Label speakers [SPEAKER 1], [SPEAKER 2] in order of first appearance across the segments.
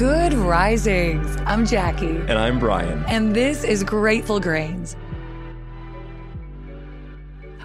[SPEAKER 1] Good risings. I'm Jackie.
[SPEAKER 2] And I'm Brian.
[SPEAKER 1] And this is Grateful Grains.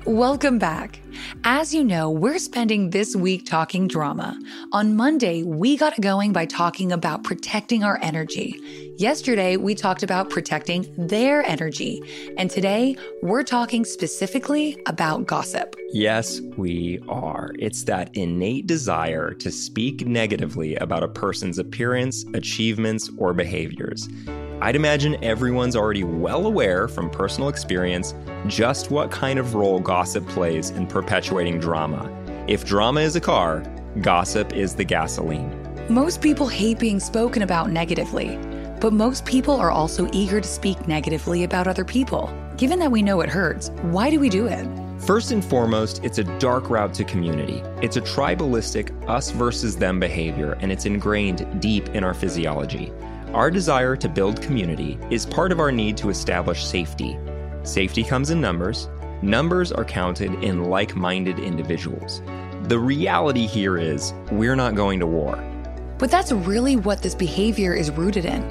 [SPEAKER 1] Welcome back. As you know, we're spending this week talking drama. On Monday, we got going by talking about protecting our energy. Yesterday, we talked about protecting their energy. And today, we're talking specifically about gossip.
[SPEAKER 2] Yes, we are. It's that innate desire to speak negatively about a person's appearance, achievements, or behaviors. I'd imagine everyone's already well aware from personal experience just what kind of role gossip plays in perpetuating drama. If drama is a car, gossip is the gasoline.
[SPEAKER 1] Most people hate being spoken about negatively, but most people are also eager to speak negatively about other people. Given that we know it hurts, why do we do it?
[SPEAKER 2] First and foremost, it's a dark route to community. It's a tribalistic us versus them behavior, and it's ingrained deep in our physiology. Our desire to build community is part of our need to establish safety. Safety comes in numbers. Numbers are counted in like minded individuals. The reality here is we're not going to war.
[SPEAKER 1] But that's really what this behavior is rooted in.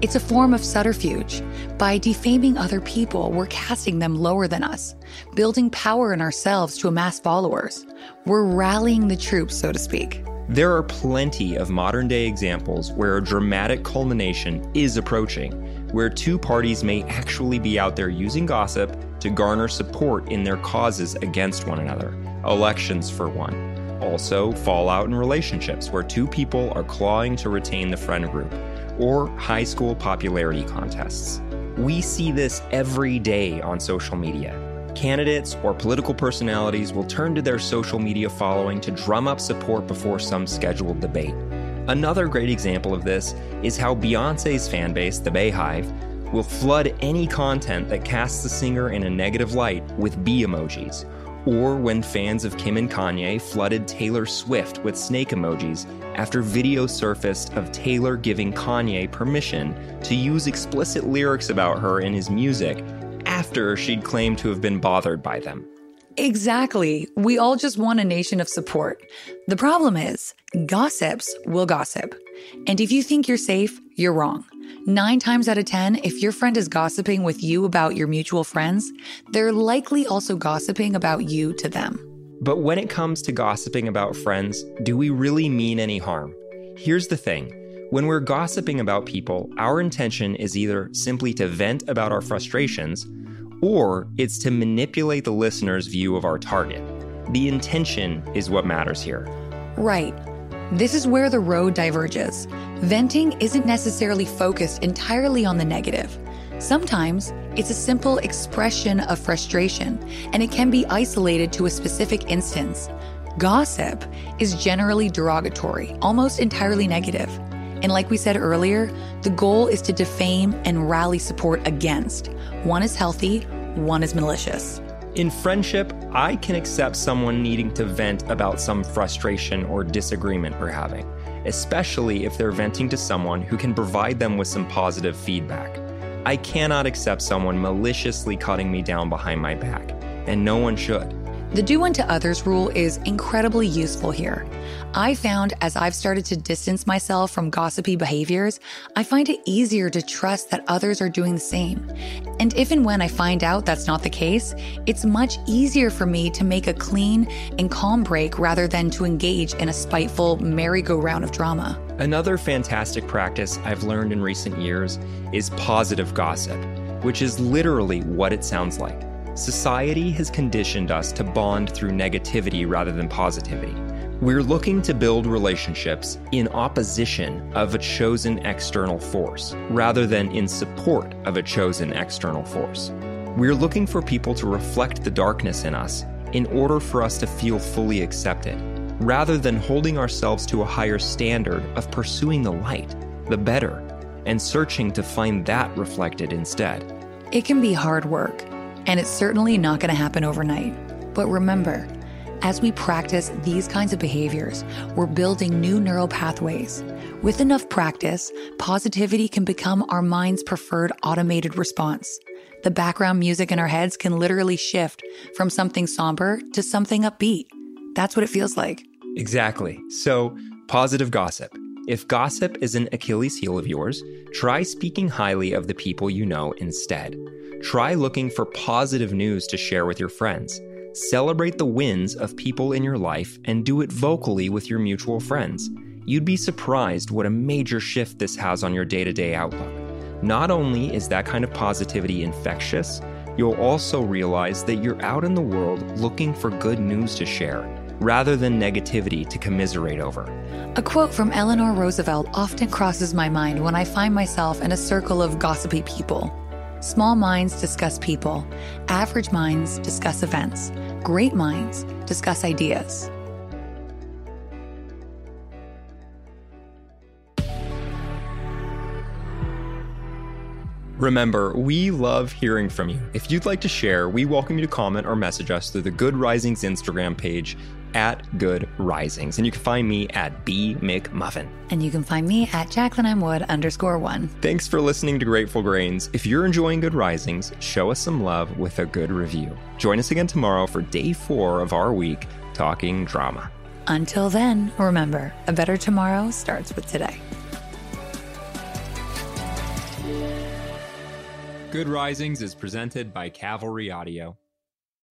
[SPEAKER 1] It's a form of subterfuge. By defaming other people, we're casting them lower than us, building power in ourselves to amass followers. We're rallying the troops, so to speak.
[SPEAKER 2] There are plenty of modern day examples where a dramatic culmination is approaching, where two parties may actually be out there using gossip to garner support in their causes against one another. Elections, for one. Also, fallout in relationships where two people are clawing to retain the friend group, or high school popularity contests. We see this every day on social media. Candidates or political personalities will turn to their social media following to drum up support before some scheduled debate. Another great example of this is how Beyonce's fanbase, the Beyhive, will flood any content that casts the singer in a negative light with bee emojis, or when fans of Kim and Kanye flooded Taylor Swift with snake emojis after video surfaced of Taylor giving Kanye permission to use explicit lyrics about her in his music after she'd claimed to have been bothered by them.
[SPEAKER 1] Exactly. We all just want a nation of support. The problem is, gossips will gossip. And if you think you're safe, you're wrong. Nine times out of 10, if your friend is gossiping with you about your mutual friends, they're likely also gossiping about you to them.
[SPEAKER 2] But when it comes to gossiping about friends, do we really mean any harm? Here's the thing when we're gossiping about people, our intention is either simply to vent about our frustrations, or it's to manipulate the listener's view of our target. The intention is what matters here.
[SPEAKER 1] Right. This is where the road diverges. Venting isn't necessarily focused entirely on the negative. Sometimes it's a simple expression of frustration, and it can be isolated to a specific instance. Gossip is generally derogatory, almost entirely negative. And like we said earlier, the goal is to defame and rally support against. One is healthy, one is malicious.
[SPEAKER 2] In friendship, I can accept someone needing to vent about some frustration or disagreement we're having, especially if they're venting to someone who can provide them with some positive feedback. I cannot accept someone maliciously cutting me down behind my back, and no one should.
[SPEAKER 1] The do unto others rule is incredibly useful here. I found as I've started to distance myself from gossipy behaviors, I find it easier to trust that others are doing the same. And if and when I find out that's not the case, it's much easier for me to make a clean and calm break rather than to engage in a spiteful merry-go-round of drama.
[SPEAKER 2] Another fantastic practice I've learned in recent years is positive gossip, which is literally what it sounds like. Society has conditioned us to bond through negativity rather than positivity. We're looking to build relationships in opposition of a chosen external force rather than in support of a chosen external force. We're looking for people to reflect the darkness in us in order for us to feel fully accepted. rather than holding ourselves to a higher standard of pursuing the light, the better, and searching to find that reflected instead.
[SPEAKER 1] It can be hard work, and it's certainly not going to happen overnight. But remember, as we practice these kinds of behaviors, we're building new neural pathways. With enough practice, positivity can become our mind's preferred automated response. The background music in our heads can literally shift from something somber to something upbeat. That's what it feels like.
[SPEAKER 2] Exactly. So, positive gossip. If gossip is an Achilles heel of yours, try speaking highly of the people you know instead. Try looking for positive news to share with your friends. Celebrate the wins of people in your life and do it vocally with your mutual friends. You'd be surprised what a major shift this has on your day to day outlook. Not only is that kind of positivity infectious, you'll also realize that you're out in the world looking for good news to share rather than negativity to commiserate over.
[SPEAKER 1] A quote from Eleanor Roosevelt often crosses my mind when I find myself in a circle of gossipy people. Small minds discuss people, average minds discuss events, great minds discuss ideas.
[SPEAKER 2] Remember, we love hearing from you. If you'd like to share, we welcome you to comment or message us through the Good Risings Instagram page at Good Risings. And you can find me at B McMuffin.
[SPEAKER 1] And you can find me at Jacqueline M. Wood underscore one.
[SPEAKER 2] Thanks for listening to Grateful Grains. If you're enjoying Good Risings, show us some love with a good review. Join us again tomorrow for day four of our week talking drama.
[SPEAKER 1] Until then, remember, a better tomorrow starts with today.
[SPEAKER 2] Good Risings is presented by Cavalry Audio.